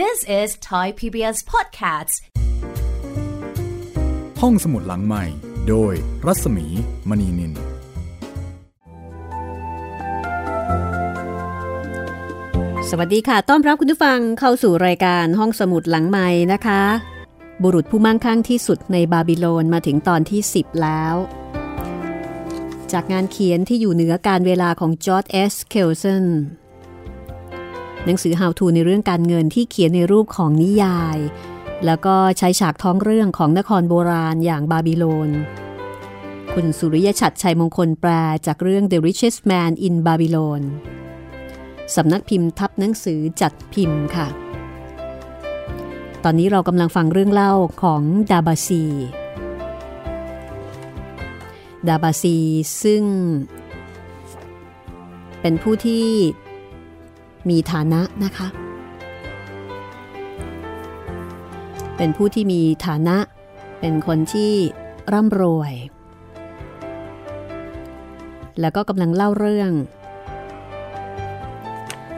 This is Thai PBS Podcasts ห้องสมุดหลังใหม่ โดยรัศมีมณีนิน สวัสดีค่ะ ต้อนรับคุณผู้ฟังเข้าสู่รายการห้องสมุดหลังใหม่นะคะ บุรุษผู้มั่งคั่งที่สุดในบาบิโลนมาถึงตอนที่ 10 แล้ว จากงานเขียนที่อยู่เหนือกาลเวลาของจอร์จ เอสเคลสัน หนังสือ How to ในเรื่องการเงินที่เขียนในรูปของนิยาย แล้วก็ใช้ฉากท้องเรื่องของนครโบราณอย่างบาบิโลน คุณสุริยชัดชัยมงคลแปลจากเรื่อง The Richest Man in Babylon สำนักพิมพ์ทับหนังสือจัดพิมพ์ค่ะ ตอนนี้เรากำลังฟังเรื่องเล่าของดาบาซี ดาบาซีซึ่งเป็นผู้ที่ มีฐานะนะคะ เป็นผู้ที่มีฐานะ เป็นคนที่ร่ำรวย แล้วก็กำลังเล่าเรื่อง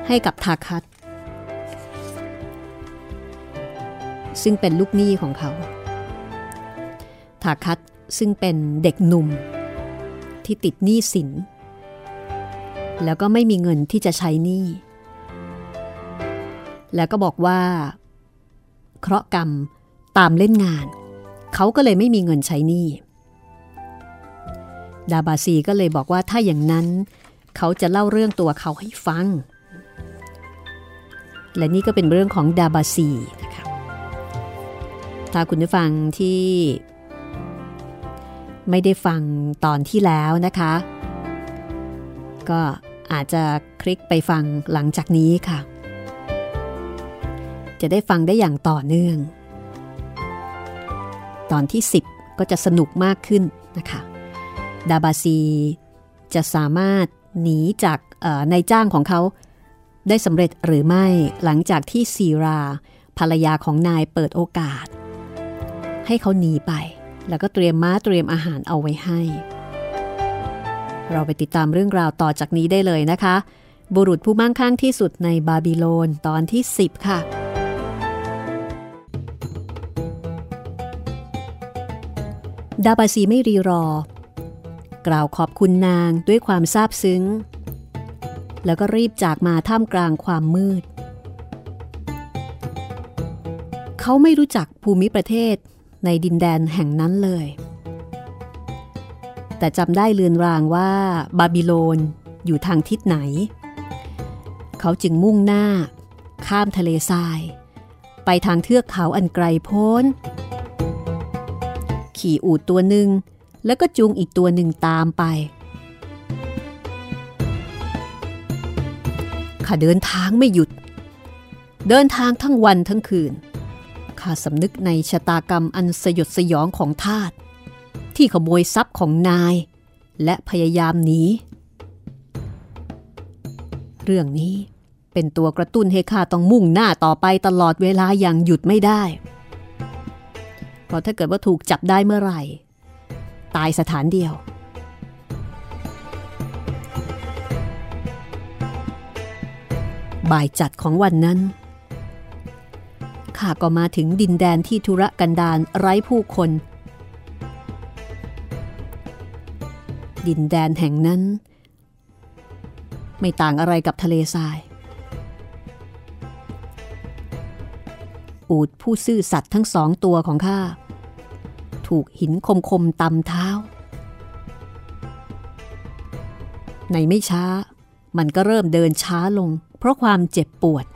ให้กับทาคัตซึ่งเป็นลูกหนี้ของเขาทาคัตซึ่งเป็นเด็กหนุ่ม ที่ติดหนี้สิน แล้วก็ไม่มีเงินที่จะใช้หนี้ แล้วก็บอกว่า เคราะห์กรรมตามเล่นงาน เขาก็เลยไม่มีเงินใช้หนี้ดาบาซีก็เลยบอกว่าถ้าอย่างนั้น เขาจะเล่าเรื่องตัวเขาให้ฟัง และนี่ก็เป็นเรื่องของดาบาซีนะคะถ้าคุณผู้ฟังที่ ไม่ได้ฟังตอนที่แล้วนะคะ ก็อาจจะคลิกไปฟังหลังจากนี้ค่ะ จะได้ฟังได้อย่างต่อเนื่อง ตอนที่ 10 ก็จะสนุกมากขึ้นนะคะ ดาบาซีจะสามารถหนีจากในจ้างของเขาได้สำเร็จหรือไม่หลังจากที่ซีราภรรยาของนายเปิดโอกาส ให้เขาหนีไป แล้วก็เตรียมม้าเตรียมอาหารเอาไว้ให้ เราไปติดตามเรื่องราวต่อจากนี้ได้เลยนะคะ บุรุษผู้มั่งคั่งที่สุดในบาบิโลนตอนที่ 10 ค่ะ ดาบาซีไม่รีรอ กล่าวขอบคุณนางด้วยความซาบซึ้ง แล้วก็รีบจากมาท่ามกลางความมืด เขาไม่รู้จักภูมิประเทศในดินแดนแห่งนั้นเลย แต่จำได้เลือนรางว่าบาบิโลนอยู่ทางทิศไหน เขาจึงมุ่งหน้า ข้ามทะเลทราย ไปทางเทือกเขาอันไกลโพ้น ขี่อูดตัวหนึ่งแล้วก็จูงอีกตัวหนึ่งตามไป ข้าเดินทางไม่หยุด เดินทางทั้งวันทั้งคืน ข้าสำนึกในชะตากรรมอันสยดสยองของทาตที่ขโมยทรัพย์ของนาย และพยายามหนี เรื่องนี้เป็นตัวกระตุ้นให้ข้าต้องมุ่งหน้าต่อไปตลอดเวลาอย่างหยุดไม่ได้ ราะถ้าเกิดว่าถูกจับได้เมื่อไหร่ ตายสถานเดียว บ่ายจัดของวันนั้นข้าก็มาถึงดินแดนที่ธุระกันดารไร้ผู้คน ดินแดนแห่งนั้น ไม่ต่างอะไรกับทะเลทราย อูดผู้ซื่อสัตย์ทั้งสองตัวของข้า ถูกหินคมคมตำเท้า ในไม่ช้า มันก็เริ่มเดินช้าลง เพราะความเจ็บปวด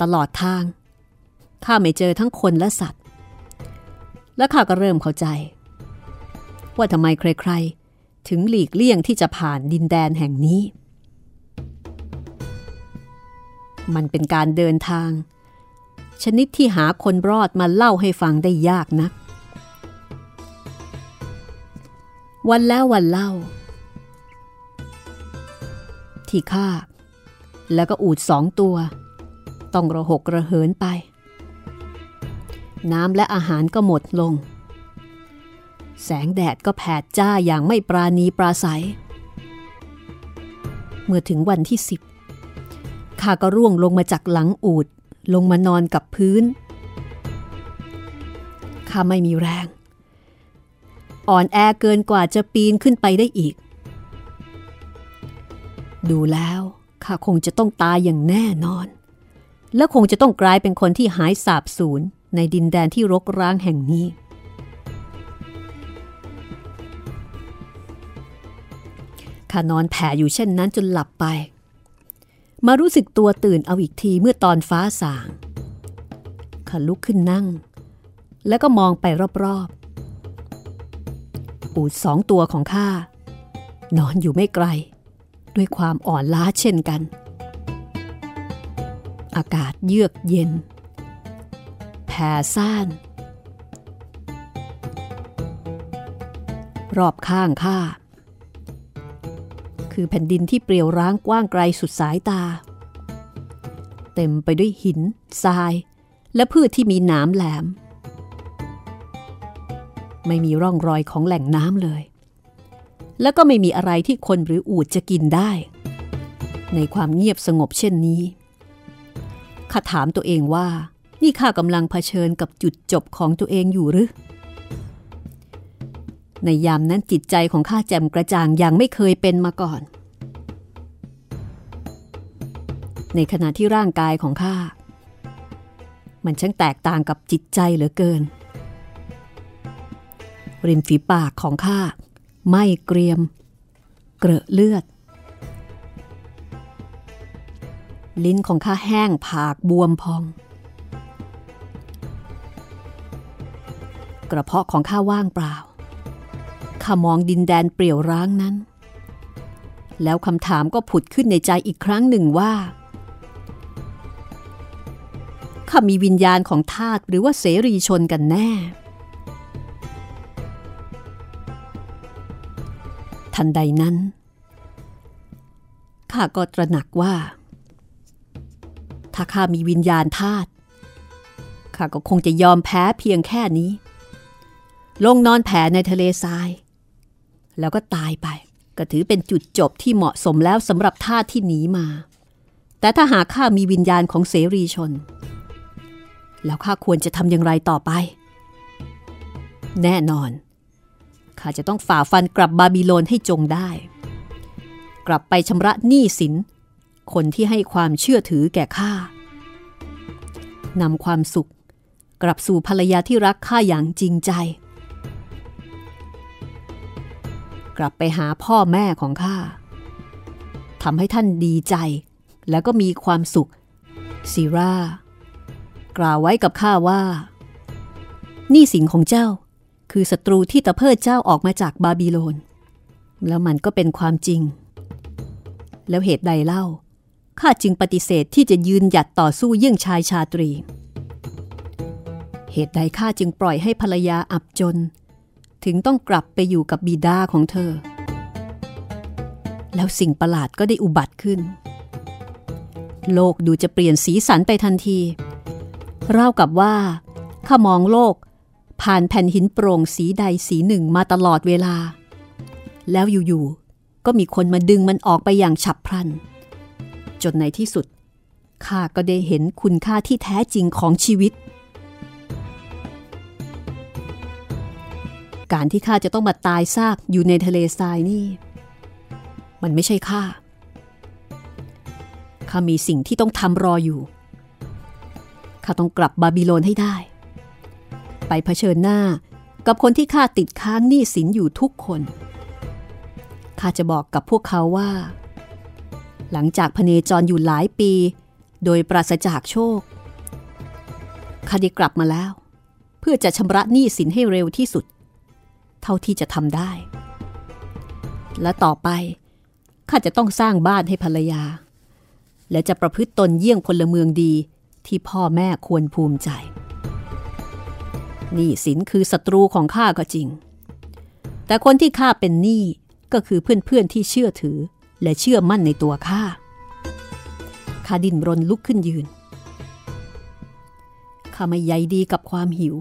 ตลอดทาง ข้าไม่เจอทั้งคนและสัตว์ และข้าก็เริ่มเข้าใจ ว่าทำไมใครๆ ถึงหลีกเลี่ยงที่จะผ่านดินแดนแห่งนี้ มันเป็นการเดินทาง ชนิดที่หาคนรอดมาเล่าให้ฟังได้ยากนัก วันแล้ววันเล่า ที่ข้าแล้วก็อูดสองตัว ต้องระหกระเหินไป น้ำและอาหารก็หมดลง แสงแดดก็แผดจ้าอย่างไม่ปราณีปราศัย เมื่อถึงวันที่สิบข้าก็ร่วงลงมาจากหลังอูด ลงมานอนกับพื้น ข้าไม่มีแรง อ่อนแอเกินกว่าจะปีนขึ้นไปได้อีก ดูแล้วข้าคงจะต้องตายอย่างแน่นอน และคงจะต้องกลายเป็นคนที่หายสาบสูญในดินแดนที่รกร้างแห่งนี้ ข้านอนแผ่อยู่เช่นนั้นจนหลับไป มารู้สึกตัวตื่นเอาอีกทีเมื่อตอนฟ้าสางข้าลุกขึ้นนั่ง แล้วก็มองไปรอบๆปูดสองตัวของข้านอนอยู่ไม่ไกล ด้วยความอ่อนล้าเช่นกัน อากาศเยือกเย็น แผ่ซ่าน รอบข้างข้า คือแผ่นดินที่เปรียวร้างกว้างไกลสุดสายตา เต็มไปด้วยหินทราย และพืชที่มีหนามแหลม ไม่มีร่องรอยของแหล่งน้ำเลย แล้วก็ไม่มีอะไรที่คนหรืออูดจะกินได้ ในความเงียบสงบเช่นนี้ข้าถามตัวเองว่า นี่ข้ากำลังเผชิญกับจุดจบของตัวเองอยู่หรือ ในยามนั้นจิตใจของข้าแจ่มกระจ่างอย่างไม่เคยเป็นมาก่อน ในขณะที่ร่างกายของข้ามันช่างแตกต่างกับจิตใจเหลือเกิน ริมฝีปากของข้าไม่เกรียม เกลอะเลือด ลิ้นของข้าแห้งผากบวมพอง กระเพาะของข้าว่างเปล่า ข้ามองดินแดนเปรี่ยวร้างนั้น แล้วคำถามก็ผุดขึ้นในใจอีกครั้งหนึ่งว่าข้ามีวิญญาณของทาสหรือว่าเสรีชนกันแน่ ทันใดนั้น ข้าก็ตระหนักว่า ถ้าข้ามีวิญญาณทาสข้าก็คงจะยอมแพ้เพียงแค่นี้ ลงนอนแผ่ในทะเลทราย แล้วก็ตายไป ก็ถือเป็นจุดจบที่เหมาะสมแล้วสำหรับท่าที่หนีมา แต่ถ้าหากข้ามีวิญญาณของเสรีชน แล้วข้าควรจะทำอย่างไรต่อไป แน่นอนข้าจะต้องฝ่าฟันกลับบาบิโลนให้จงได้ กลับไปชำระหนี้สิน คนที่ให้ความเชื่อถือแก่ข้านำความสุข กลับสู่ภรรยาที่รักข้าอย่างจริงใจ กลับไปหาพ่อแม่ของข้าทำให้ท่านดีใจ แล้วก็มีความสุขซีรากล่าวไว้กับข้าว่า นี่สินของเจ้า คือศัตรูที่ตะเพิดเจ้าออกมาจากบาบิโลน แล้วมันก็เป็นความจริง แล้วเหตุใดเล่าข้าจึงปฏิเสธที่จะยืนหยัดต่อสู้เยี่ยงชายชาตรี เหตุใดข้าจึงปล่อยให้ภรรยาอับจน ถึงต้องกลับไปอยู่กับบิดาของเธอ แล้วสิ่งประหลาดก็ได้อุบัติขึ้น โลกดูจะเปลี่ยนสีสันไปทันทีเราวกับว่าข้ามองโลก ผ่านแผ่นหินโปร่งสีใดสีหนึ่งมาตลอดเวลา แล้วอยู่ๆก็มีคนมาดึงมันออกไปอย่างฉับพลัน จนในที่สุดข้าก็ได้เห็นคุณค่าที่แท้จริงของชีวิต การที่ข้าจะต้องมาตายซากอยู่ในทะเลทรายนี่ มันไม่ใช่ข้าข้ามีสิ่งที่ต้องทำรออยู่ข้าต้องกลับบาบิโลนให้ได้ ไปเผชิญหน้ากับคนที่ข้าติดค้างหนี้สินอยู่ทุกคนข้าจะบอกกับพวกเขาว่า หลังจากพเนจรอยู่หลายปี โดยปราศจากโชคข้าได้กลับมาแล้ว เพื่อจะชำระหนี้สินให้เร็วที่สุด เท่าที่จะทำได้ และต่อไปข้าจะต้องสร้างบ้านให้ภรรยา และจะประพฤติตนเยี่ยงพลเมืองดีที่พ่อแม่ควรภูมิใจ นี่สินคือศัตรูของข้าก็จริง แต่คนที่ข้าเป็นหนี้ก็คือเพื่อนๆที่เชื่อถือและเชื่อมั่นในตัวข้าข้าดินรนลุกขึ้นยืน ข้าไม่ใยดีกับความหิว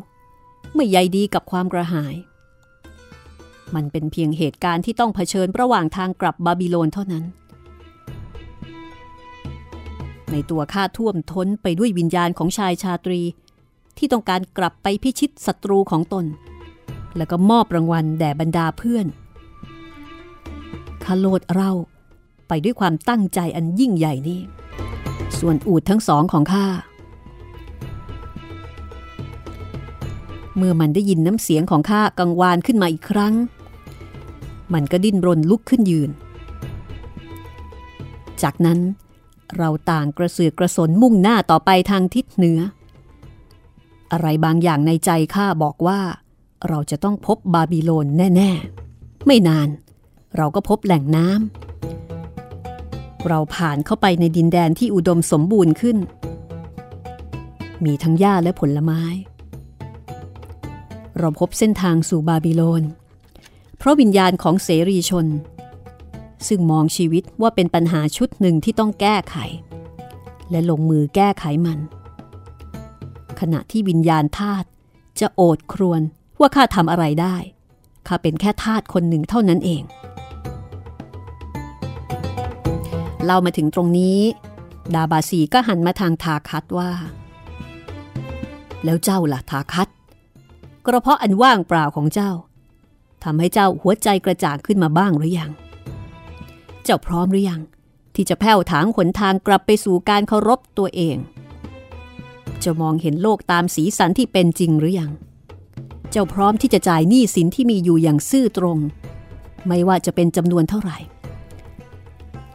ไม่ใยดีกับความกระหาย มันเป็นเพียงเหตุการณ์ที่ต้องเผชิญระหว่างทางกลับบาบิโลนเท่านั้น ในตัวข้าท่วมท้นไปด้วยวิญญาณของชายชาตรี ที่ต้องการกลับไปพิชิตศัตรูของตน แล้วก็มอบรางวัลแด่บรรดาเพื่อนข้าโลดเราไปด้วยความตั้งใจอันยิ่งใหญ่นี้ ส่วนอูดทั้งสองของข้าเมื่อมันได้ยินน้ำเสียงของข้ากังวานขึ้นมาอีกครั้ง มันก็ดิ้นรนลุกขึ้นยืน จากนั้นเราต่างกระเสือกกระสนมุ่งหน้าต่อไปทางทิศเหนือ อะไรบางอย่างในใจข้าบอกว่า เราจะต้องพบบาบิโลนแน่ ๆ ไม่นาน เราก็พบแหล่งน้ำเราผ่านเข้าไปในดินแดนที่อุดมสมบูรณ์ขึ้น มีทั้งหญ้าและผลไม้ เราพบเส้นทางสู่บาบิโลน เพราะวิญญาณของเสรีชน ซึ่งมองชีวิตว่าเป็นปัญหาชุดหนึ่งที่ต้องแก้ไข และลงมือแก้ไขมัน ขณะที่วิญญาณธาตุจะโอดครวนว่าข้าทำอะไรได้ข้าเป็นแค่ทาสคนหนึ่งเท่านั้นเอง เรามาถึงตรงนี้ ดาบาสีก็หันมาทางทาคัตว่า แล้วเจ้าล่ะทาคัตกระเพาะอันว่างเปล่าของเจ้า ทำให้เจ้าหัวใจกระจ่างขึ้นมาบ้างหรือยัง เจ้าพร้อมหรือยัง ที่จะแผ่วถางขนทางกลับไปสู่การเคารพตัวเอง จะมองเห็นโลกตามสีสันที่เป็นจริงหรือยัง เจ้าพร้อมที่จะจ่ายหนี้สินที่มีอยู่อย่างซื่อตรง ไม่ว่าจะเป็นจำนวนเท่าไหร่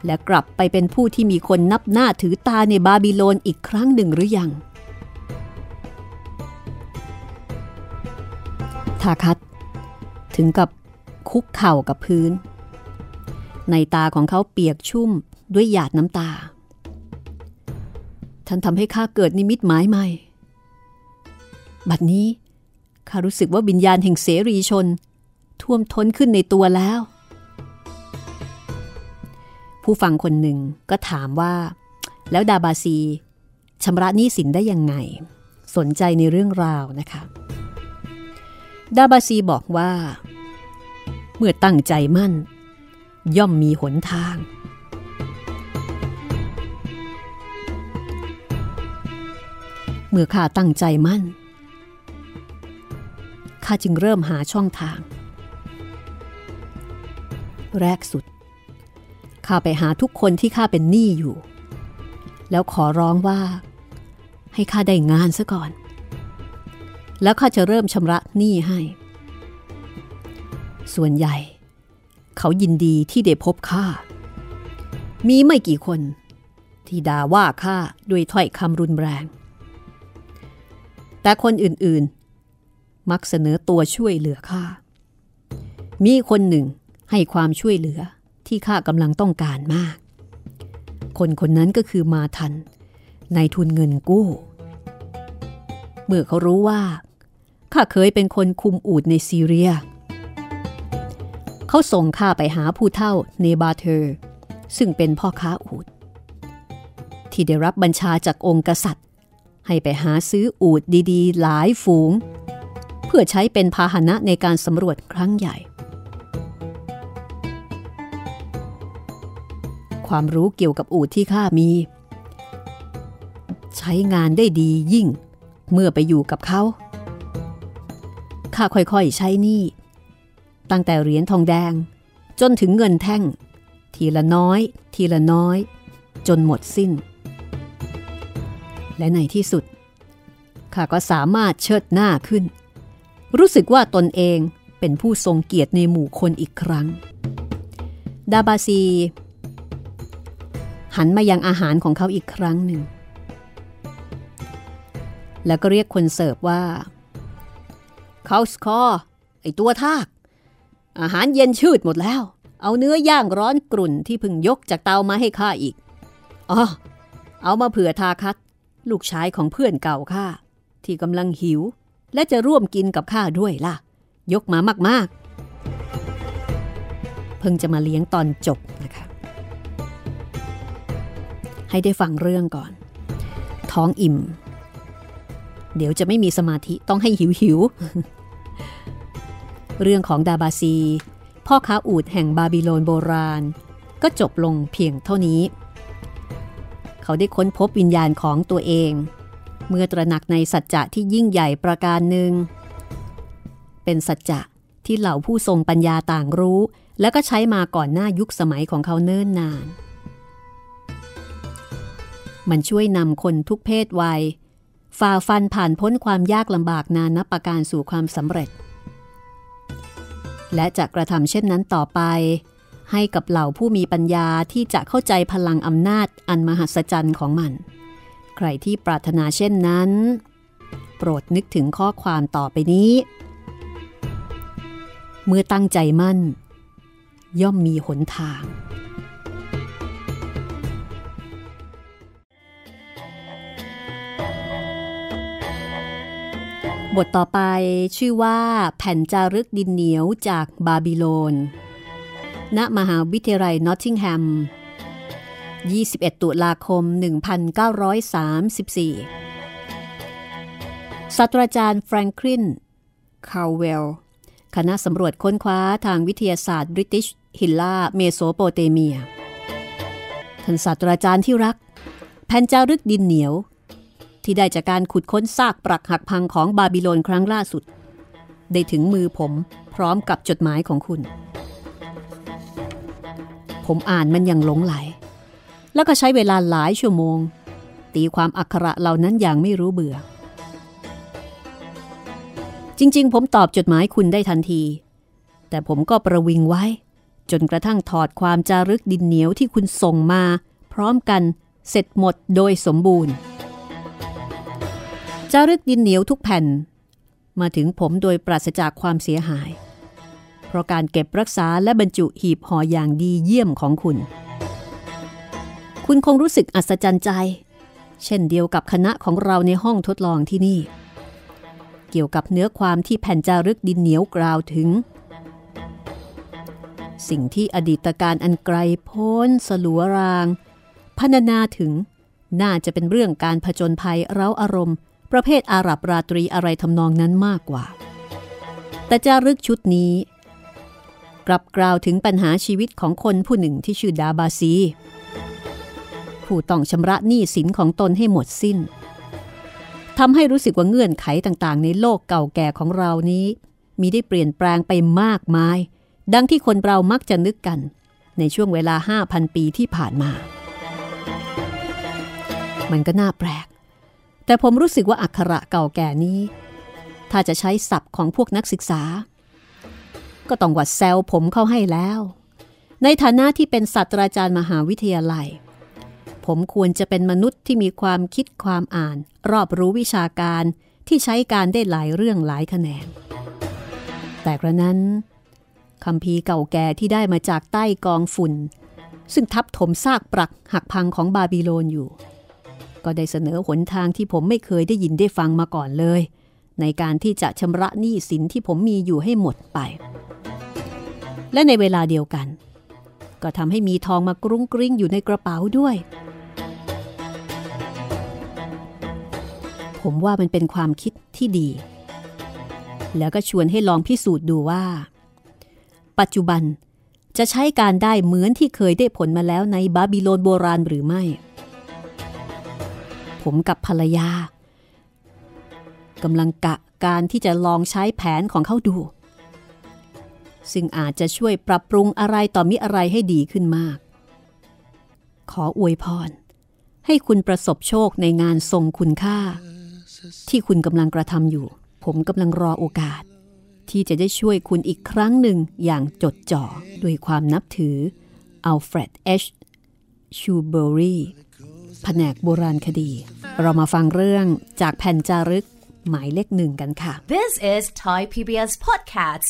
และกลับไปเป็นผู้ที่มีคนนับหน้าถือตาในบาบิโลนอีกครั้งหนึ่งหรือยังทาคัต ถึงกับคุกเข่ากับพื้น ในตาของเขาเปียกชุ่มด้วยหยาดน้ำตา ท่านทำให้ข้าเกิดนิมิตหมายใหม่ บัดนี้ข้ารู้สึกว่าวิญญาณแห่งเสรีชน ท่วมท้นขึ้นในตัวแล้ว ผู้ฟังคนหนึ่งก็ถามว่า แล้วดาบาซีชำระหนี้สินได้ยังไง สนใจในเรื่องราวนะคะ ดาบาซีบอกว่า เมื่อตั้งใจมั่น ย่อมมีหนทาง เมื่อข้าตั้งใจมั่นข้าจึงเริ่มหาช่องทาง แรกสุดข้าไปหาทุกคนที่ข้าเป็นหนี้อยู่ แล้วขอร้องว่า ให้ข้าได้งานซะก่อน แล้วข้าจะเริ่มชำระหนี้ให้ ส่วนใหญ่ เขายินดีที่ได้พบข้า มีไม่กี่คน ที่ด่าว่าข้าด้วยถ้อยคำรุนแรง แต่คนอื่นๆ มักเสนอตัวช่วยเหลือข้า มีคนหนึ่งให้ความช่วยเหลือที่ข้ากำลังต้องการมาก คนคนนั้นก็คือมาทัน ในทุนเงินกู้ เมื่อเขารู้ว่า ข้าเคยเป็นคนคุมอูดในซีเรีย เขาส่งข้าไปหาผู้เท่าเนบาเธอร์ซึ่งเป็นพ่อค้าอูดที่ได้รับบัญชาจากองค์กษัตริย์ ให้ไปหาซื้ออูดดีๆ หลายฝูง เพื่อใช้เป็นพาหนะในการสำรวจครั้งใหญ่ ความรู้เกี่ยวกับอูดที่ข้ามี ใช้งานได้ดียิ่ง เมื่อไปอยู่กับเขา ข้าค่อยๆ ใช้นี่ ตั้งแต่เหรียญทองแดง จนถึงเงินแท่ง ทีละน้อย ทีละน้อย จนหมดสิ้น และในที่สุดข้าก็สามารถเชิดหน้าขึ้น รู้สึกว่าตนเองเป็นผู้ทรงเกียรติในหมู่คนอีกครั้ง ดาบาซี หันมายังอาหารของเขาอีกครั้งหนึ่ง แล้วก็เรียกคนเสิร์ฟว่า เขาสคอไอตัวทาก อาหารเย็นชืดหมดแล้ว เอาเนื้อย่างร้อนกรุ่นที่พึ่งยกจากเตามาให้ข้าอีกอ๋อเอามาเผื่อทาคัดลูกชายของเพื่อนเก่าข้าที่กำลังหิว และจะร่วมกินกับข้าด้วยล่ะ ยกมามากๆ เพิ่งจะมาเลี้ยงตอนจบนะคะ ให้ได้ฟังเรื่องก่อน ท้องอิ่ม เดี๋ยวจะไม่มีสมาธิต้องให้หิวหิว เรื่องของดาบาซี พ่อค้าอูดแห่งบาบิโลนโบราณ ก็จบลงเพียงเท่านี้ เขาได้ค้นพบวิญญาณของตัวเอง เมื่อตระหนักในสัจจะที่ยิ่งใหญ่ประการหนึ่ง เป็นสัจจะที่เหล่าผู้ทรงปัญญาต่างรู้ และก็ใช้มาก่อนหน้ายุคสมัยของเขาเนิ่นนาน มันช่วยนำคนทุกเพศวัยฝ่าฟันผ่านพ้นความยากลำบากนานับประการสู่ความสำเร็จ และจะกระทำเช่นนั้นต่อไป ให้กับเหล่าผู้มีปัญญาที่จะเข้าใจพลังอำนาจอันมหัศจรรย์ของมัน ใครที่ปรารถนาเช่นนั้น โปรดนึกถึงข้อความต่อไปนี้ เมื่อตั้งใจมั่น ย่อมมีหนทาง บทต่อไปชื่อว่าแผ่นจารึกดินเหนียวจากบาบิโลน ณ มหาวิทยาลัยนอตติงแฮม 21 ตุลาคม 1934 ศาสตราจารย์แฟรงคลิน คาร์เวล คณะสำรวจค้นคว้าทางวิทยาศาสตร์บริติชฮิลลาเมโสโปเตเมีย ท่านศาสตราจารย์ที่รัก แผ่นจารึกดินเหนียว ที่ได้จากการขุดค้นซากปรักหักพังของบาบิโลนครั้งล่าสุด ได้ถึงมือผมพร้อมกับจดหมายของคุณ ผมอ่านมันอย่างหลงไหล แล้วก็ใช้เวลาหลายชั่วโมง ตีความอักขระเหล่านั้นอย่างไม่รู้เบื่อ จริง ๆ ผมตอบจดหมายคุณได้ทันที แต่ผมก็ประวิงไว้ จนกระทั่งถอดความจารึกดินเหนียวที่คุณส่งมา พร้อมกันเสร็จหมดโดยสมบูรณ์ จารึกดินเหนียวทุกแผ่น มาถึงผมโดยปราศจากความเสียหาย เพราะการเก็บรักษาและบรรจุหีบห่ออย่างดีเยี่ยมของคุณ คุณคงรู้สึกอัศจรรย์ใจ เช่นเดียวกับคณะของเราในห้องทดลองที่นี่ เกี่ยวกับเนื้อความที่แผ่นจารึกดินเหนียวกล่าวถึง สิ่งที่อดีตการอันไกลโพ้นสลัวรางพรรณนาถึงน่าจะเป็นเรื่องการผจญภัยเร้าอารมณ์ ประเภทอาหรับราตรีอะไรทำนองนั้นมากกว่า แต่จารึกชุดนี้ กลับกล่าวถึงปัญหาชีวิตของคนผู้หนึ่งที่ชื่อดาบาซี ผู้ต้องชำระหนี้สินของตนให้หมดสิ้นทำให้รู้สึกว่าเงื่อนไขต่างๆ ในโลกเก่าแก่ของเรานี้ มีได้เปลี่ยนแปลงไปมากมาย ดังที่คนเรามักจะนึกกัน ในช่วงเวลา 5,000 ปีที่ผ่านมา มันก็น่าแปลก แต่ผมรู้สึกว่าอักขระเก่าแก่นี้ ถ้าจะใช้ศัพท์ของพวกนักศึกษา ก็ต้องวัดแซวผมเข้าให้แล้ว ในฐานะที่เป็นศาสตราจารย์มหาวิทยาลัย ผมควรจะเป็นมนุษย์ที่มีความคิดความอ่าน รอบรู้วิชาการที่ใช้การได้หลายเรื่องหลายแขนง แต่กระนั้นคำพีเก่าแก่ที่ได้มาจากใต้กองฝุ่น ซึ่งทับถมซากปรักหักพังของบาบิโลนอยู่ ก็ได้เสนอหนทางที่ผมไม่เคยได้ยินได้ฟังมาก่อนเลย ในการที่จะชำระหนี้สินที่ผมมีอยู่ให้หมดไป และในเวลาเดียวกัน ก็ทำให้มีทองมากรุ้งกริ้งอยู่ในกระเป๋าด้วย ผมว่ามันเป็นความคิดที่ดี แล้วก็ชวนให้ลองพิสูจน์ดูว่า ปัจจุบันจะใช้การได้เหมือนที่เคยได้ผลมาแล้วในบาบิโลนโบราณหรือไม่ ผมกับภรรยากำลังกะการที่จะลองใช้แผนของเขาดู ซึ่งอาจจะช่วยปรับปรุงอะไรต่อมิอะไรให้ดีขึ้นมาก ขออวยพร ให้คุณประสบโชคในงานทรงคุณค่า ที่คุณกำลังกระทำอยู่ ผมกำลังรอโอกาส ที่จะได้ช่วยคุณอีกครั้งหนึ่งอย่างจดจ่อด้วยความนับถืออัลเฟรดเอชชูเบอรี แผนกโบราณคดี เรามาฟังเรื่องจากแผ่นจารึกหมายเลขหนึ่งกันค่ะ This is Thai PBS Podcasts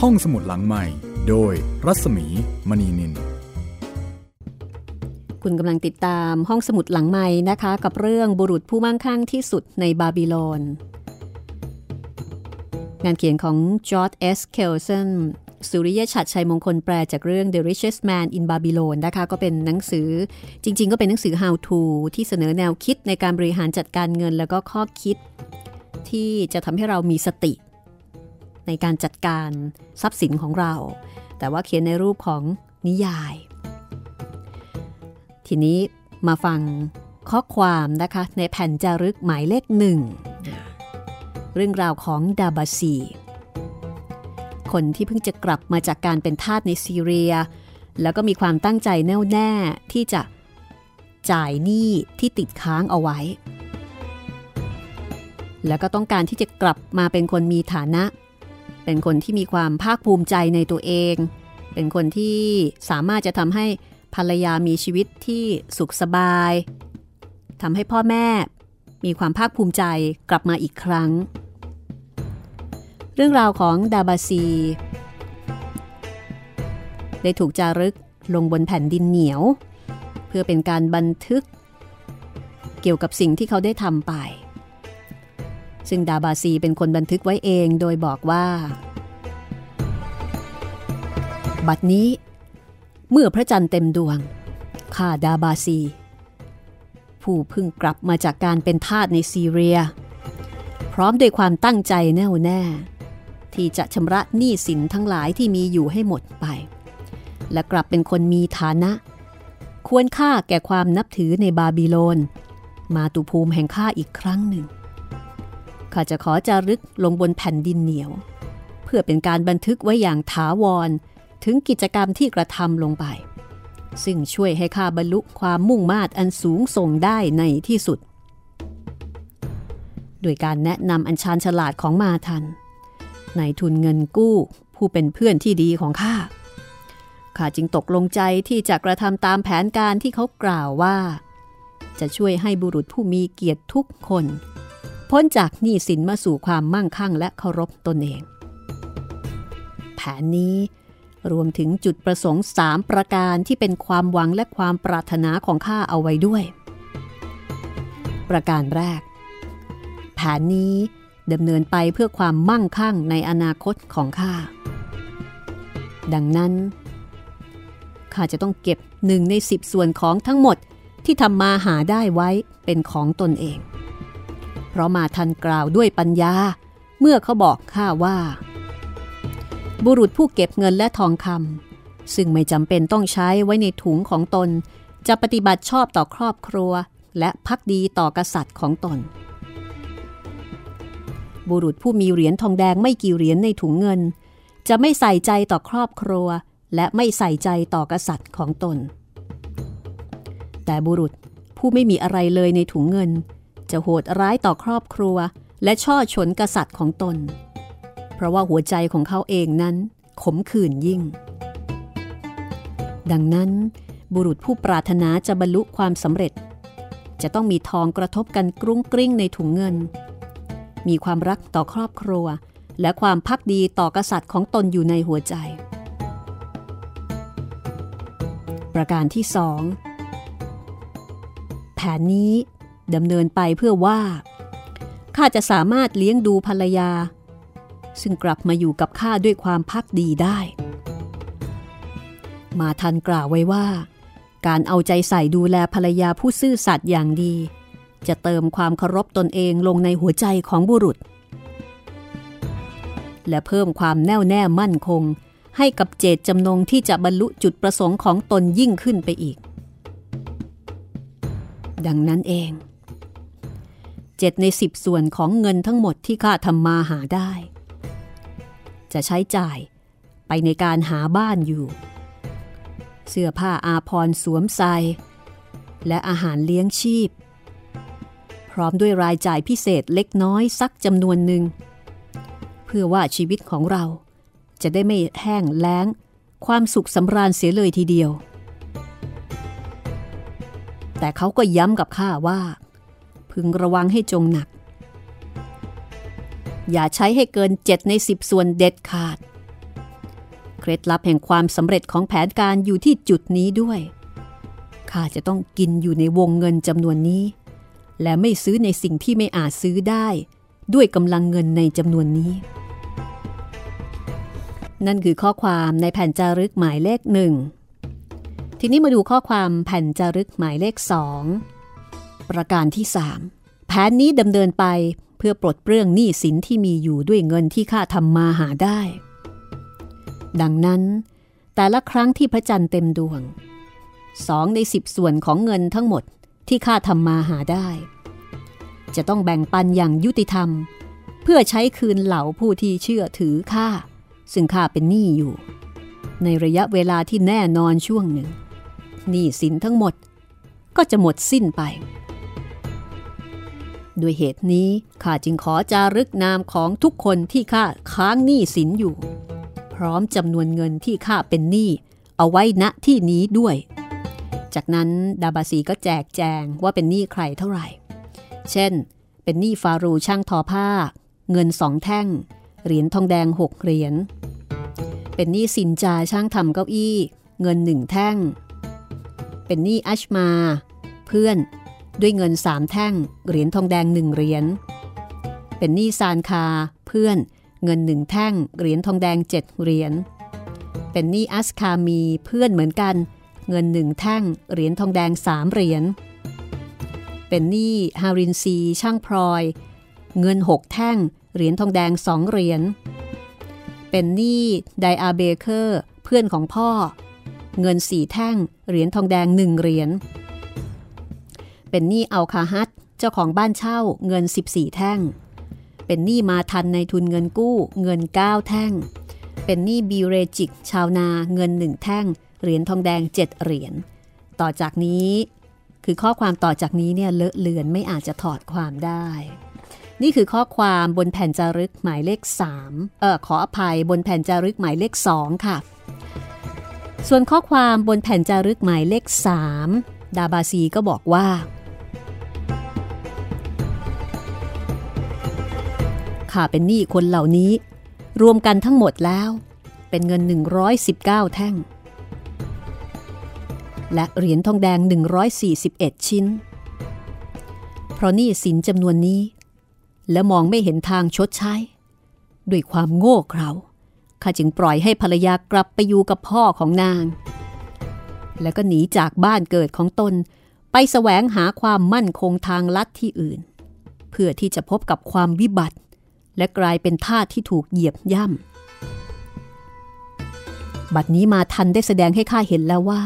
ห้องสมุดหลังใหม่ โดยรัศมีมณีนิน คุณกำลังติดตามห้องสมุดหลังใหม่นะคะ กับเรื่องบุรุษผู้มั่งคั่งที่สุดในบาบิโลน งานเขียนของจอร์จ เอสเคลสัน สุริยชัดชัยมงคลแปลจากเรื่อง The Richest Man in Babylon นะคะก็เป็นหนังสือจริง ๆ ก็เป็นหนังสือ How to ที่เสนอแนวคิดในการบริหารจัดการเงิน แล้วก็ข้อคิด ที่จะทำให้เรามีสติ ในการจัดการทรัพย์สินของเรา แต่ว่าเขียนในรูปของนิยาย ทีนี้มาฟังข้อความนะคะในแผ่นจารึกหมายเลขหนึ่งเรื่องราวของดาบาซี คนที่เพิ่งจะกลับมาจากการเป็นทาสในซีเรีย แล้วก็มีความตั้งใจแน่วแน่ที่จะจ่ายหนี้ที่ติดค้างเอาไว้ แล้วก็ต้องการที่จะกลับมาเป็นคนมีฐานะ เป็นคนที่มีความภาคภูมิใจในตัวเอง เป็นคนที่สามารถจะทำให้ภรรยามีชีวิตที่สุขสบายทำให้พ่อแม่มีความภาคภูมิใจกลับมาอีกครั้ง เรื่องราวของดาบาซี ได้ถูกจารึกลงบนแผ่นดินเหนียว เพื่อเป็นการบันทึก เกี่ยวกับสิ่งที่เขาได้ทำไป ซึ่งดาบาซีเป็นคนบันทึกไว้เองโดยบอกว่า บัดนี้ เมื่อพระจันทร์เต็มดวงข้าดาบาซี ผู้เพิ่งกลับมาจากการเป็นทาสในซีเรีย พร้อมด้วยความตั้งใจแน่วแน่ ที่จะชำระหนี้สินทั้งหลายที่มีอยู่ให้หมดไป และกลับเป็นคนมีฐานะ ควรค่าแก่ความนับถือในบาบิโลน มาตุภูมิแห่งข้าอีกครั้งหนึ่งข้าจะขอจารึกลงบนแผ่นดินเหนียว เพื่อเป็นการบันทึกไว้อย่างถาวร ถึงกิจกรรมที่กระทำลงไป ซึ่งช่วยให้ข้าบรรลุความมุ่งมา่อันสูงส่งได้ในที่สุด โดยการแนะนำอันชาญฉลาดของมาทัน นายทุนเงินกู้ ผู้เป็นเพื่อนที่ดีของข้า ข้าจึงตกลงใจที่จะกระทำตามแผนการที่เขากล่าวว่า จะช่วยให้บุรุษผู้มีเกียรติทุกคน พ้นจากหนี้สินมาสู่ความมั่งคั่งและเคารพตนเอง แผนนี้รวมถึงจุดประสงค์สามประการที่เป็นความหวังและความปรารถนาของข้าเอาไว้ด้วย ประการแรก แผนนี้ ดำเนินไปเพื่อความมั่งคั่งในอนาคตของข้า ดังนั้นข้าจะต้องเก็บหนึ่งในสิบส่วนของทั้งหมดที่ทำมาหาได้ไว้เป็นของตนเอง เพราะมาทันกล่าวด้วยปัญญา เมื่อเขาบอกข้าว่า บุรุษผู้เก็บเงินและทองคำซึ่งไม่จำเป็นต้องใช้ไว้ในถุงของตน จะปฏิบัติชอบต่อครอบครัว และพักดีต่อกษัตริย์ของตน บุรุษผู้มีเหรียญทองแดงไม่กี่เหรียญในถุงเงิน จะไม่ใส่ใจต่อครอบครัว และไม่ใส่ใจต่อกษัตริย์ของตน แต่บุรุษผู้ไม่มีอะไรเลยในถุงเงิน จะโหดร้ายต่อครอบครัว และช่อฉนกษัตริย์ของตน เพราะว่าหัวใจของเขาเองนั้น ขมขื่นยิ่ง ดังนั้นบุรุษผู้ปรารถนาจะบรรลุความสำเร็จ จะต้องมีทองกระทบกันกรุ้งกริ้งในถุงเงิน มีความรักต่อครอบครัว และความพักดีต่อกษัตริย์ของตนอยู่ในหัวใจ ประการที่สองแผนนี้ดำเนินไปเพื่อว่า ข้าจะสามารถเลี้ยงดูภรรยา ซึ่งกลับมาอยู่กับข้าด้วยความพักดีได้ มาทันกล่าวไว้ว่า การเอาใจใส่ดูแลภรรยาผู้ซื่อสัตย์อย่างดี จะเติมความเคารพตนเองลงในหัวใจของบุรุษ และเพิ่มความแน่วแน่มั่นคง ให้กับเจตจำนงที่จะบรรลุจุดประสงค์ของตนยิ่งขึ้นไปอีก ดังนั้นเองเจ็ดในสิบส่วนของเงินทั้งหมดที่ข้าทำมาหาได้ จะใช้จ่ายไปในการหาบ้านอยู่ เสื้อผ้าอาภรสวมใส่และอาหารเลี้ยงชีพ พร้อมด้วยรายจ่ายพิเศษเล็กน้อยสักจำนวนหนึ่ง เพื่อว่าชีวิตของเราจะได้ไม่แห้งแล้ง ความสุขสำราญเสียเลยทีเดียว แต่เขาก็ย้ำกับข้าว่า พึงระวังให้จงหนัก อย่าใช้ให้เกิน7ใน10ส่วนเด็ดขาด เคล็ดลับแห่งความสำเร็จของแผนการอยู่ที่จุดนี้ด้วยข้าจะต้องกินอยู่ในวงเงินจำนวนนี้ และไม่ซื้อในสิ่งที่ไม่อาจซื้อได้ ด้วยกำลังเงินในจำนวนนี้ นั่นคือข้อความในแผ่นจารึกหมายเลขหนึ่งทีนี้มาดูข้อความแผ่นจารึกหมายเลขสองประการที่สามแผนนี้ดำเนินไปเพื่อปลดเปลื้องหนี้สินที่มีอยู่ด้วยเงินที่ข้าทำมาหาได้ ดังนั้น แต่ละครั้งที่พระจันทร์เต็มดวงสองในสิบส่วนของเงินทั้งหมด ที่ข้าทำมาหาได้ จะต้องแบ่งปันอย่างยุติธรรม เพื่อใช้คืนเหล่าผู้ที่เชื่อถือข้าซึ่งข้าเป็นหนี้อยู่ ในระยะเวลาที่แน่นอนช่วงหนึ่งหนี้สินทั้งหมดก็จะหมดสิ้นไป ด้วยเหตุนี้ข้าจึงขอจารึกนามของทุกคนที่ข้าค้างหนี้สินอยู่ พร้อมจำนวนเงินที่ข้าเป็นหนี้เอาไว้ณที่นี้ด้วย จากนั้นดาบาซีก็แจกแจงว่าเป็นหนี้ใครเท่าไหร่ เช่น เป็นหนี้ฟารูช่างทอผ้า เงินสองแท่ง เหรียญทองแดงหกเหรียญ เป็นหนี้สินจาช่างทำเก้าอี้ เงินหนึ่งแท่ง เป็นหนี้อัชมา เพื่อนด้วยเงินสามแท่ง เหรียญทองแดงหนึ่งเหรียญ เป็นหนี้ซานคา เพื่อน เงินหนึ่งแท่ง เหรียญทองแดงเจ็ดเหรียญ เป็นหนี้อัสคามี เพื่อนเหมือนกัน เงินหนึ่งแท่ง เหรียญทองแดงสามเหรียญ เป็นหนี้ฮารินซี ช่างพลอย เงินหกแท่ง เหรียญทองแดงสองเหรียญ เป็นหนี้ไดอาเบเกอร์ เพื่อนของพ่อ เงินสี่แท่ง เหรียญทองแดงหนึ่งเหรียญ เป็นหนี้อัลคาฮัตเจ้าของบ้านเช่าเงิน 14 แท่ง เป็นหนี้มาทันในทุนเงินกู้เงิน 9 แท่ง เป็นหนี้บีเรจิก ชาวนาเงิน1แท่ง เหรียญทองแดง 7 เหรียญ ต่อจากนี้คือข้อความต่อจากนี้เนี่ยเลอะเลือนไม่อาจจะถอดความได้ นี่คือข้อความบนแผ่นจารึกหมายเลข 3 เออขออภัยบนแผ่นจารึกหมายเลข 2 ค่ะ ส่วนข้อความบนแผ่นจารึกหมายเลข 3 ดาบาซีก็บอกว่า ข้าเป็นหนี้คนเหล่านี้ รวมกันทั้งหมดแล้ว เป็นเงิน 119 แท่ง และเหรียญทองแดง 141 ชิ้น เพราะนี้สินจำนวนนี้ และมองไม่เห็นทางชดใช้ ด้วยความโง่เขลาข้าจึงปล่อยให้ภรรยากลับไปอยู่กับพ่อของนาง แล้วก็หนีจากบ้านเกิดของตน ไปแสวงหาความมั่นคงทางลัดที่อื่น เพื่อที่จะพบกับความวิบัติ และกลายเป็นทาสที่ถูกเหยียบย่ำบัดนี้มาทันได้แสดงให้ข้าเห็นแล้วว่า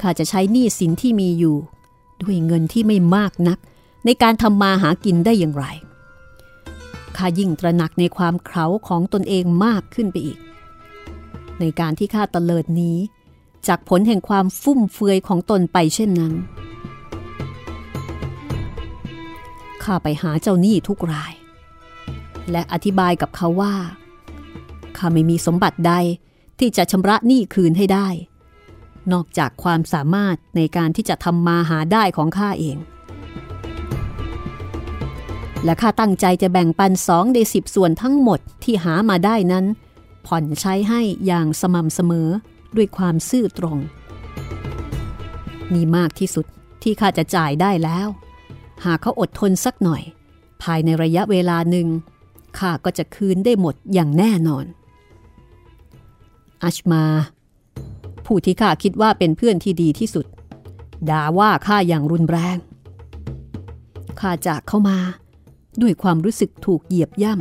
ข้าจะใช้หนี้สินที่มีอยู่ ด้วยเงินที่ไม่มากนัก ในการทำมาหากินได้อย่างไรข้ายิ่งตระหนักในความเขาของตนเองมากขึ้นไปอีก ในการที่ข้าตะเลิดนี้ จากผลแห่งความฟุ่มเฟือยของตนไปเช่นนั้นข้าไปหาเจ้าหนี้ทุกราย และอธิบายกับเขาว่าข้าไม่มีสมบัติใดที่จะชำระหนี้คืนให้ได้ นอกจากความสามารถในการที่จะทำมาหาได้ของข้าเอง และข้าตั้งใจจะแบ่งปันสองในสิบส่วนทั้งหมดที่หามาได้นั้น ผ่อนใช้ให้อย่างสม่ำเสมอด้วยความซื่อตรง นี่มากที่สุดที่ข้าจะจ่ายได้แล้ว หากเขาอดทนสักหน่อย ภายในระยะเวลาหนึ่งข้าก็จะคืนได้หมดอย่างแน่นอนอัชมา ผู้ที่ข้าคิดว่าเป็นเพื่อนที่ดีที่สุดด่าว่าข้าอย่างรุนแรงข้าจากเข้ามา ด้วยความรู้สึกถูกเหยียบย่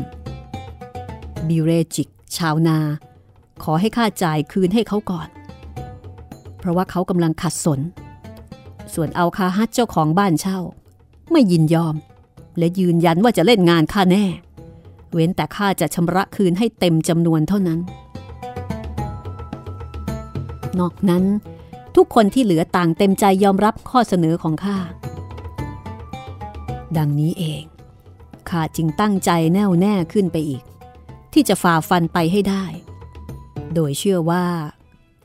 ำบิเรจิก ชาวนา ขอให้ข้าจ่ายคืนให้เขาก่อน เพราะว่าเขากำลังขัดสน ส่วนเอาคาฮัตเจ้าของบ้านเช่า ไม่ยินยอม และยืนยันว่าจะเล่นงานข้าแน่ เว้นแต่ข้าจะชำระคืนให้เต็มจำนวนเท่านั้น นอกนั้น ทุกคนที่เหลือต่างเต็มใจยอมรับข้อเสนอของข้า ดังนี้เองข้าจึงตั้งใจแน่วแน่ขึ้นไปอีก ที่จะฝ่าฟันไปให้ได้ โดยเชื่อว่า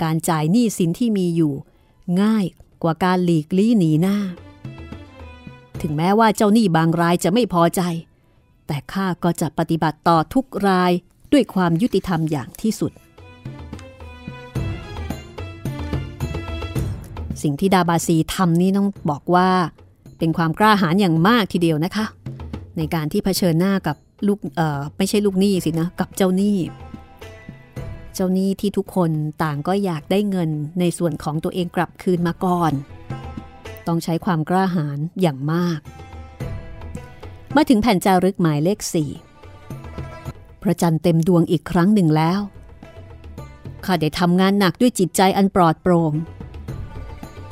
การจ่ายหนี้สินที่มีอยู่ ง่ายกว่าการหลีกลี่หนีหน้า ถึงแม้ว่าเจ้าหนี้บางรายจะไม่พอใจ แต่ข้าก็จะปฏิบัติต่อทุกรายด้วยความยุติธรรมอย่างที่สุด สิ่งที่ดาบาซีทำนี่ต้องบอกว่า เป็นความกล้าหาญอย่างมากทีเดียวนะคะ ในการที่เผชิญหน้ากับลูกเอ่อไม่ใช่ลูกหนี้สินะกับเจ้าหนี้ เจ้าหนี้ที่ทุกคนต่างก็อยากได้เงินในส่วนของตัวเองกลับคืนมาก่อน ต้องใช้ความกล้าหาญอย่างมาก มาถึงแผ่นจารึกหมายเลขสี่พระจันทร์เต็มดวงอีกครั้งหนึ่งแล้ว ข้าได้ทำงานหนักด้วยจิตใจอันปลอดโปร่ง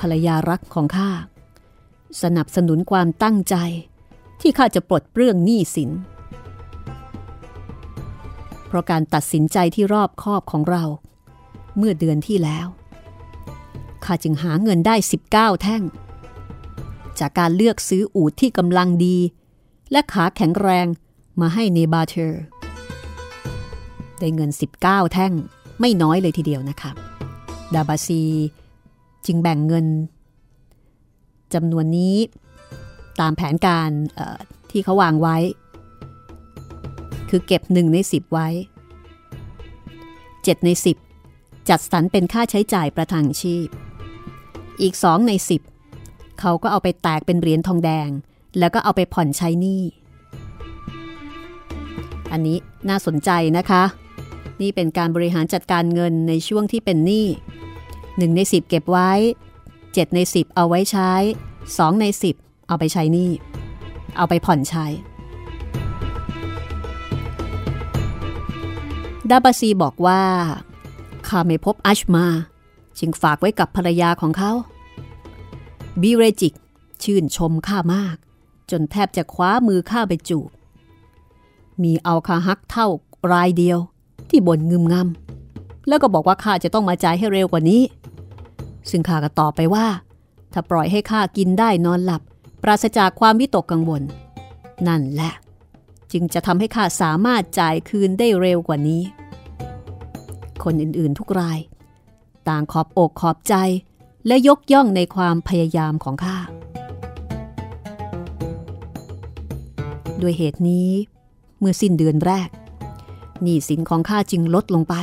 ภรรยารักของข้า สนับสนุนความตั้งใจที่ข้าจะปลดเปลื้องหนี้สิน เพราะการตัดสินใจที่รอบคอบของเรา เมื่อเดือนที่แล้ว ข้าจึงหาเงินได้ 19 แท่ง จากการเลือกซื้ออูดที่กำลังดี และขาแข็งแรงมาให้เนบาเธอร์ ได้เงิน 19 แท่งไม่น้อยเลยทีเดียวนะคะดาบาซี จึงแบ่งเงินจำนวนนี้ตามแผนการที่เขาวางไว้ คือเก็บหนึ่งใน 10 ไว้ 7 ใน 10 จัดสรรเป็นค่าใช้จ่ายประทังชีพ อีก 2 ใน 10 เขาก็เอาไปแตกเป็นเหรียญทองแดง แล้วก็เอาไปผ่อนใช้หนี้ อันนี้น่าสนใจนะคะ นี่เป็นการบริหารจัดการเงินในช่วงที่เป็นหนี้ 1 ใน 10 เก็บไว้ 7 ใน 10 เอาไว้ใช้ 2 ใน 10 เอาไปใช้หนี้เอาไปผ่อนใช้ ดาบาซีบอกว่าข้าไม่พบอัชมา จึงฝากไว้กับภรรยาของเขาบีเรจิก ชื่นชมข้ามาก จนแทบจะคว้ามือข้าไปจูบ มีเอาคาฮักเท่ารายเดียวที่บ่นงึมงำ แล้วก็บอกว่าข้าจะต้องมาจ่ายให้เร็วกว่านี้ ซึ่งข้าก็ตอบไปว่า ถ้าปล่อยให้ข้ากินได้นอนหลับ ปราศจากความวิตกกังวล นั่นแหละ จึงจะทำให้ข้าสามารถจ่ายคืนได้เร็วกว่านี้ คนอื่นๆทุกราย ต่างขอบอกขอบใจ และยกย่องในความพยายามของข้าด้วยเหตุนี้ เมื่อสิ้นเดือนแรกหนี้สินของข้าจึงลดลงไป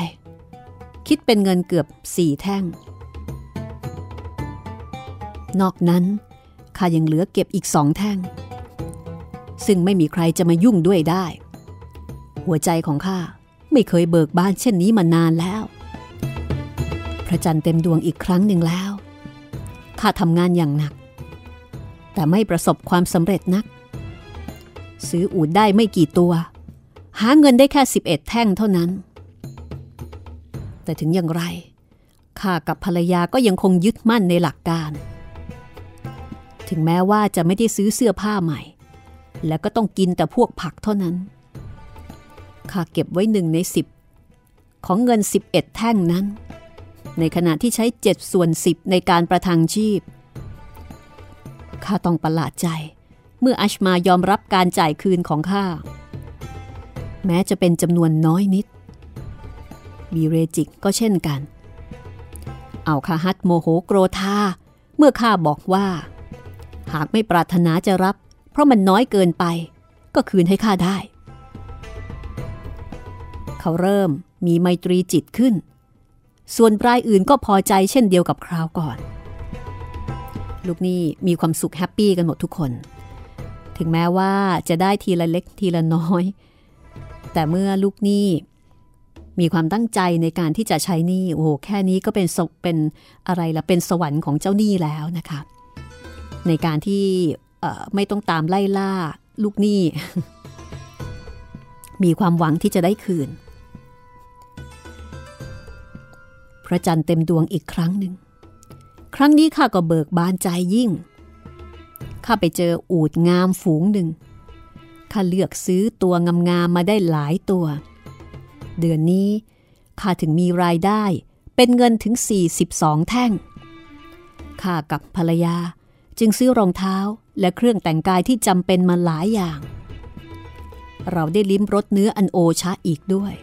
คิดเป็นเงินเกือบสี่แท่ง นอกนั้นข้ายังเหลือเก็บอีกสองแท่ง ซึ่งไม่มีใครจะมายุ่งด้วยได้ หัวใจของข้าไม่เคยเบิกบานเช่นนี้มานานแล้ว พระจันทร์เต็มดวงอีกครั้งหนึ่งแล้วข้าทำงานอย่างหนัก แต่ไม่ประสบความสำเร็จนัก ซื้ออูดได้ไม่กี่ตัว หาเงินได้แค่ 11 แท่งเท่านั้น แต่ถึงอย่างไรข้ากับภรรยาก็ยังคงยึดมั่นในหลักการ ถึงแม้ว่าจะไม่ได้ซื้อเสื้อผ้าใหม่ แล้วก็ต้องกินแต่พวกผักเท่านั้นข้าเก็บไว้หนึ่งในสิบของเงิน 11 แท่งนั้น ในขณะที่ใช้7ส่วน10ในการประทังชีพข้าต้องประหลาดใจ เมื่ออัชมายอมรับการจ่ายคืนของข้าแม้จะเป็นจำนวนน้อยนิด บีเรจิกก็เช่นกัน เอาคาฮัตโมโหโกรธาเมื่อข้าบอกว่า หากไม่ปรารถนาจะรับ เพราะมันน้อยเกินไป ก็คืนให้ข้าได้ เขาเริ่มมีไมตรีจิตขึ้น ส่วนรายอื่นก็พอใจเช่นเดียวกับคราวก่อน ลูกนี่มีความสุขแฮปปี้กันหมดทุกคน ถึงแม้ว่าจะได้ทีละเล็กทีละน้อย แต่เมื่อลูกนี้ มีความตั้งใจในการที่จะใช้หนี้โอ้โหแค่นี้ก็เป็นเป็นอะไรละเป็นสวรรค์ของเจ้าหนี้แล้วนะคะในการที่ไม่ต้องตามไล่ล่าลูกหนี้ มีความหวังที่จะได้คืน พระจันทร์เต็มดวงอีกครั้งหนึ่ง ครั้งนี้ข้าก็เบิกบานใจยิ่ง ข้าไปเจออูดงามฝูงหนึ่ง ข้าเลือกซื้อตัวงามๆมาได้หลายตัว เดือนนี้ข้าถึงมีรายได้เป็นเงินถึง 42 แท่ง ข้ากับภรรยาจึงซื้อรองเท้าและเครื่องแต่งกายที่จำเป็นมาหลายอย่าง เราได้ลิ้มรสเนื้ออันโอชะอีกด้วย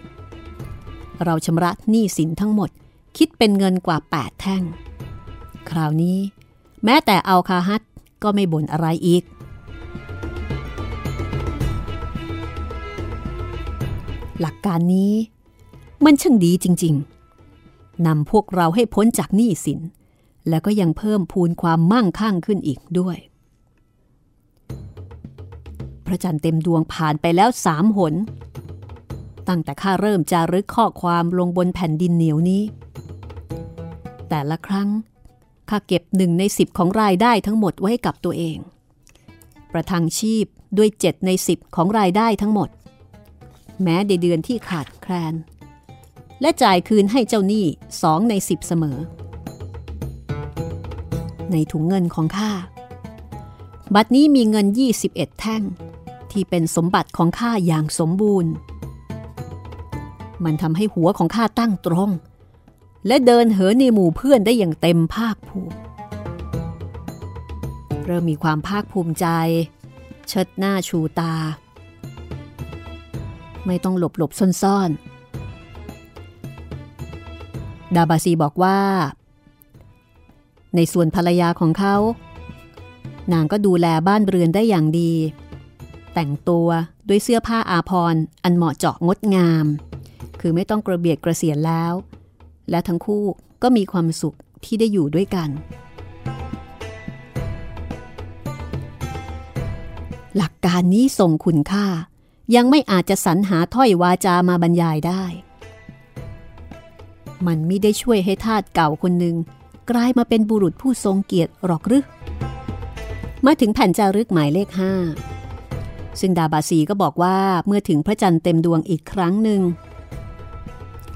เราชำระหนี้สินทั้งหมดคิดเป็นเงินกว่า 8 แท่ง คราวนี้ แม้แต่เอาคาฮัตก็ไม่บ่นอะไรอีก หลักการนี้ มันช่างดีจริง ๆนำพวกเราให้พ้นจากหนี้สิน แล้วก็ยังเพิ่มพูนความมั่งคั่งขึ้นอีกด้วย พระจันทร์เต็มดวงผ่านไปแล้วสามหน ตั้งแต่ข้าเริ่มจารึกข้อความลงบนแผ่นดินเหนียวนี้ แต่ละครั้งข้าเก็บหนึ่งในสิบของรายได้ทั้งหมดไว้กับตัวเอง ประทังชีพด้วยเจ็ดในสิบของรายได้ทั้งหมด แม้ในเดือนที่ขาดแคลน และจ่ายคืนให้เจ้าหนี้สองในสิบเสมอ ในถุงเงินของข้า บัดนี้มีเงิน 21 แท่ง ที่เป็นสมบัติของข้าอย่างสมบูรณ์ มันทำให้หัวของข้าตั้งตรง และเดินเหินในหมู่เพื่อนได้อย่างเต็มภาคภูมิ เริ่มมีความภาคภูมิใจ เชิดหน้าชูตา ไม่ต้องหลบหลบซ่อนๆ ดาบาซีบอกว่า ในส่วนภรรยาของเขา นางก็ดูแลบ้านเรือนได้อย่างดี แต่งตัวด้วยเสื้อผ้าอาภรอันเหมาะเจาะงดงาม คือไม่ต้องกระเบียดกระเสียนแล้ว และทั้งคู่ก็มีความสุขที่ได้อยู่ด้วยกัน หลักการนี้ส่งคุณค่ายังไม่อาจจะสรรหาถ้อยวาจามาบรรยายได้ มันไม่ได้ช่วยให้ทาสเก่าคนหนึ่งกลายมาเป็นบุรุษผู้ทรงเกียรติหรอกหรือมาถึงแผ่นจารึกหมายเลขห้าซึ่งดาบาซีก็บอกว่าเมื่อถึงพระจันทร์เต็มดวงอีกครั้งหนึ่ง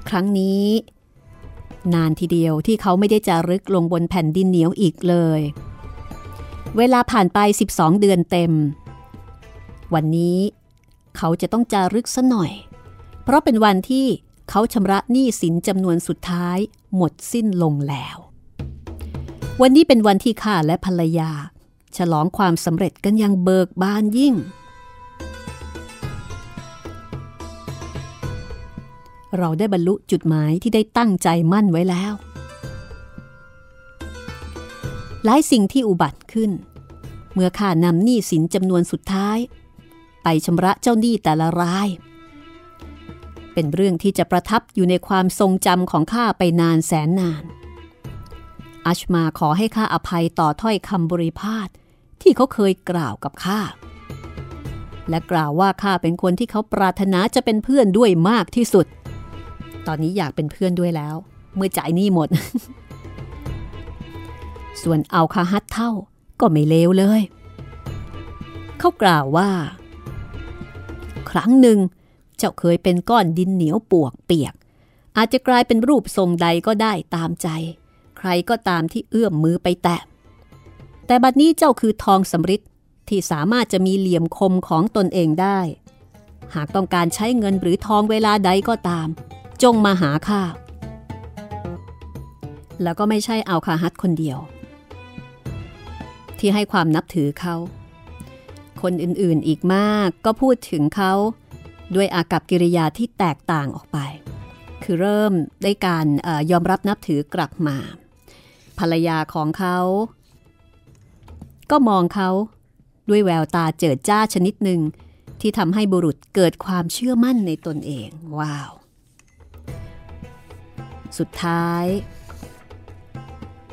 ครั้งนี้ นานทีเดียวที่เขาไม่ได้จารึกลงบนแผ่นดินเหนียวอีกเลย เวลาผ่านไป 12 เดือนเต็ม วันนี้ เขาจะต้องจารึกซะหน่อย เพราะเป็นวันที่ เขาชำระหนี้สินจำนวนสุดท้ายหมดสิ้นลงแล้ว วันนี้เป็นวันที่ข้าและภรรยา ฉลองความสำเร็จกันอย่างเบิกบานยิ่ง เราได้บรรลุจุดหมายที่ได้ตั้งใจมั่นไว้แล้ว หลายสิ่งที่อุบัติขึ้น เมื่อข้านำหนี้สินจำนวนสุดท้าย ไปชำระเจ้าหนี้แต่ละราย เป็นเรื่องที่จะประทับอยู่ในความทรงจำของข้าไปนานแสนนาน อัชมาขอให้ข้าอภัยต่อถ้อยคำบริพาทที่เขาเคยกล่าวกับข้า และกล่าวว่าข้าเป็นคนที่เขาปรารถนาจะเป็นเพื่อนด้วยมากที่สุด ตอนนี้อยากเป็นเพื่อนด้วยแล้ว เมื่อจ่ายหนี้หมด ส่วนเอาคาฮัตเท่าก็ไม่เลวเลย เขากล่าวว่า ครั้งหนึ่ง เจ้าเคยเป็นก้อนดินเหนียวปวกเปียก อาจจะกลายเป็นรูปทรงใดก็ได้ตามใจ ใครก็ตามที่เอื้อมมือไปแตะ แต่บัดนี้เจ้าคือทองสำริดที่สามารถจะมีเหลี่ยมคมของตนเองได้ หากต้องการใช้เงินหรือทองเวลาใดก็ตาม จงมาหาข้าแล้วก็ไม่ใช่เอาคาฮัตคนเดียว ที่ให้ความนับถือเขา คนอื่นๆอีกมากก็พูดถึงเขา ด้วยอากับกิริยาที่แตกต่างออกไป คือเริ่มได้การยอมรับนับถือกลับมา ภรรยาของเขา ก็มองเขาด้วยแววตาเจิดจ้าชนิดหนึ่ง ที่ทำให้บุรุษเกิดความเชื่อมั่นในตนเอง ว้าว สุดท้าย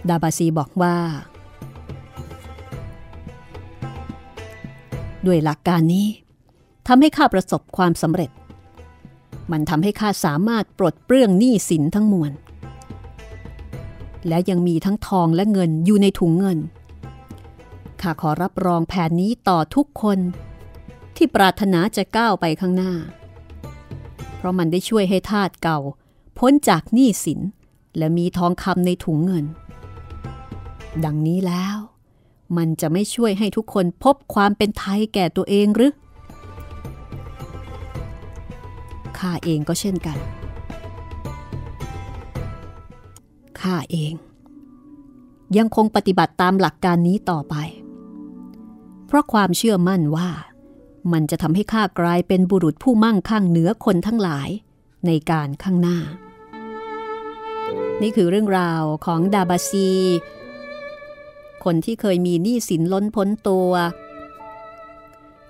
ดาบาซีบอกว่าด้วยหลักการนี้ ทำให้ข้าประสบความสำเร็จ มันทำให้ข้าสามารถปลดเปลื้องหนี้สินทั้งมวล และยังมีทั้งทองและเงินอยู่ในถุงเงิน ข้าขอรับรองแผนนี้ต่อทุกคน ที่ปรารถนาจะก้าวไปข้างหน้า เพราะมันได้ช่วยให้ทาสเก่า พ้นจากหนี้สิน และมีทองคำในถุงเงิน ดังนี้แล้วมันจะไม่ช่วยให้ทุกคนพบความเป็นไทยแก่ตัวเองหรือ ข้าเองก็เช่นกันข้าเอง ยังคงปฏิบัติตามหลักการนี้ต่อไป เพราะความเชื่อมั่นว่า มันจะทำให้ข้ากลายเป็นบุรุษผู้มั่งคั่งเหนือคนทั้งหลายในการข้างหน้า นี่คือเรื่องราวของดาบาซี คนที่เคยมีหนี้สินล้นพ้นตัว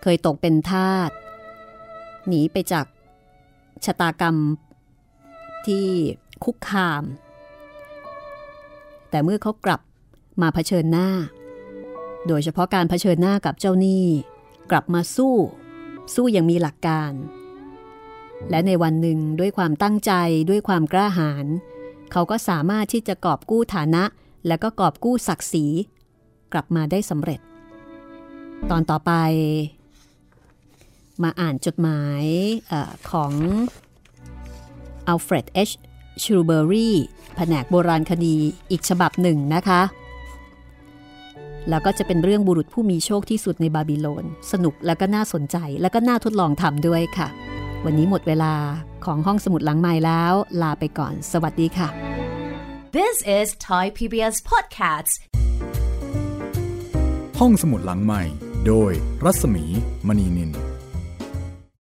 เคยตกเป็นทาสหนีไปจาก ชะตากรรมที่คุกคาม แต่เมื่อเขากลับมาเผชิญหน้า โดยเฉพาะการเผชิญหน้ากับเจ้าหนี้ กลับมาสู้ สู้อย่างมีหลักการ และในวันหนึ่งด้วยความตั้งใจด้วยความกล้าหาญเขาก็สามารถที่จะกอบกู้ฐานะ และก็กอบกู้ศักดิ์ศรี กลับมาได้สำเร็จ ตอนต่อไป มาอ่านจดหมายอของอัลเฟรดเอชชูเบอรี่แผนกโบราณคดีอีกฉบับหนึ่งนะคะ แล้วก็จะเป็นเรื่องบุรุษผู้มีโชคที่สุดในบาบิโลน สนุกแล้วก็น่าสนใจแล้วก็น่าทดลองทำด้วยค่ะ วันนี้หมดเวลาของห้องสมุดหลังใหม่แล้ว ลาไปก่อน สวัสดีค่ะ This is Thai PBS Podcasts. ห้องสมุดหลังใหม่ โดยรัศมีมณีนิน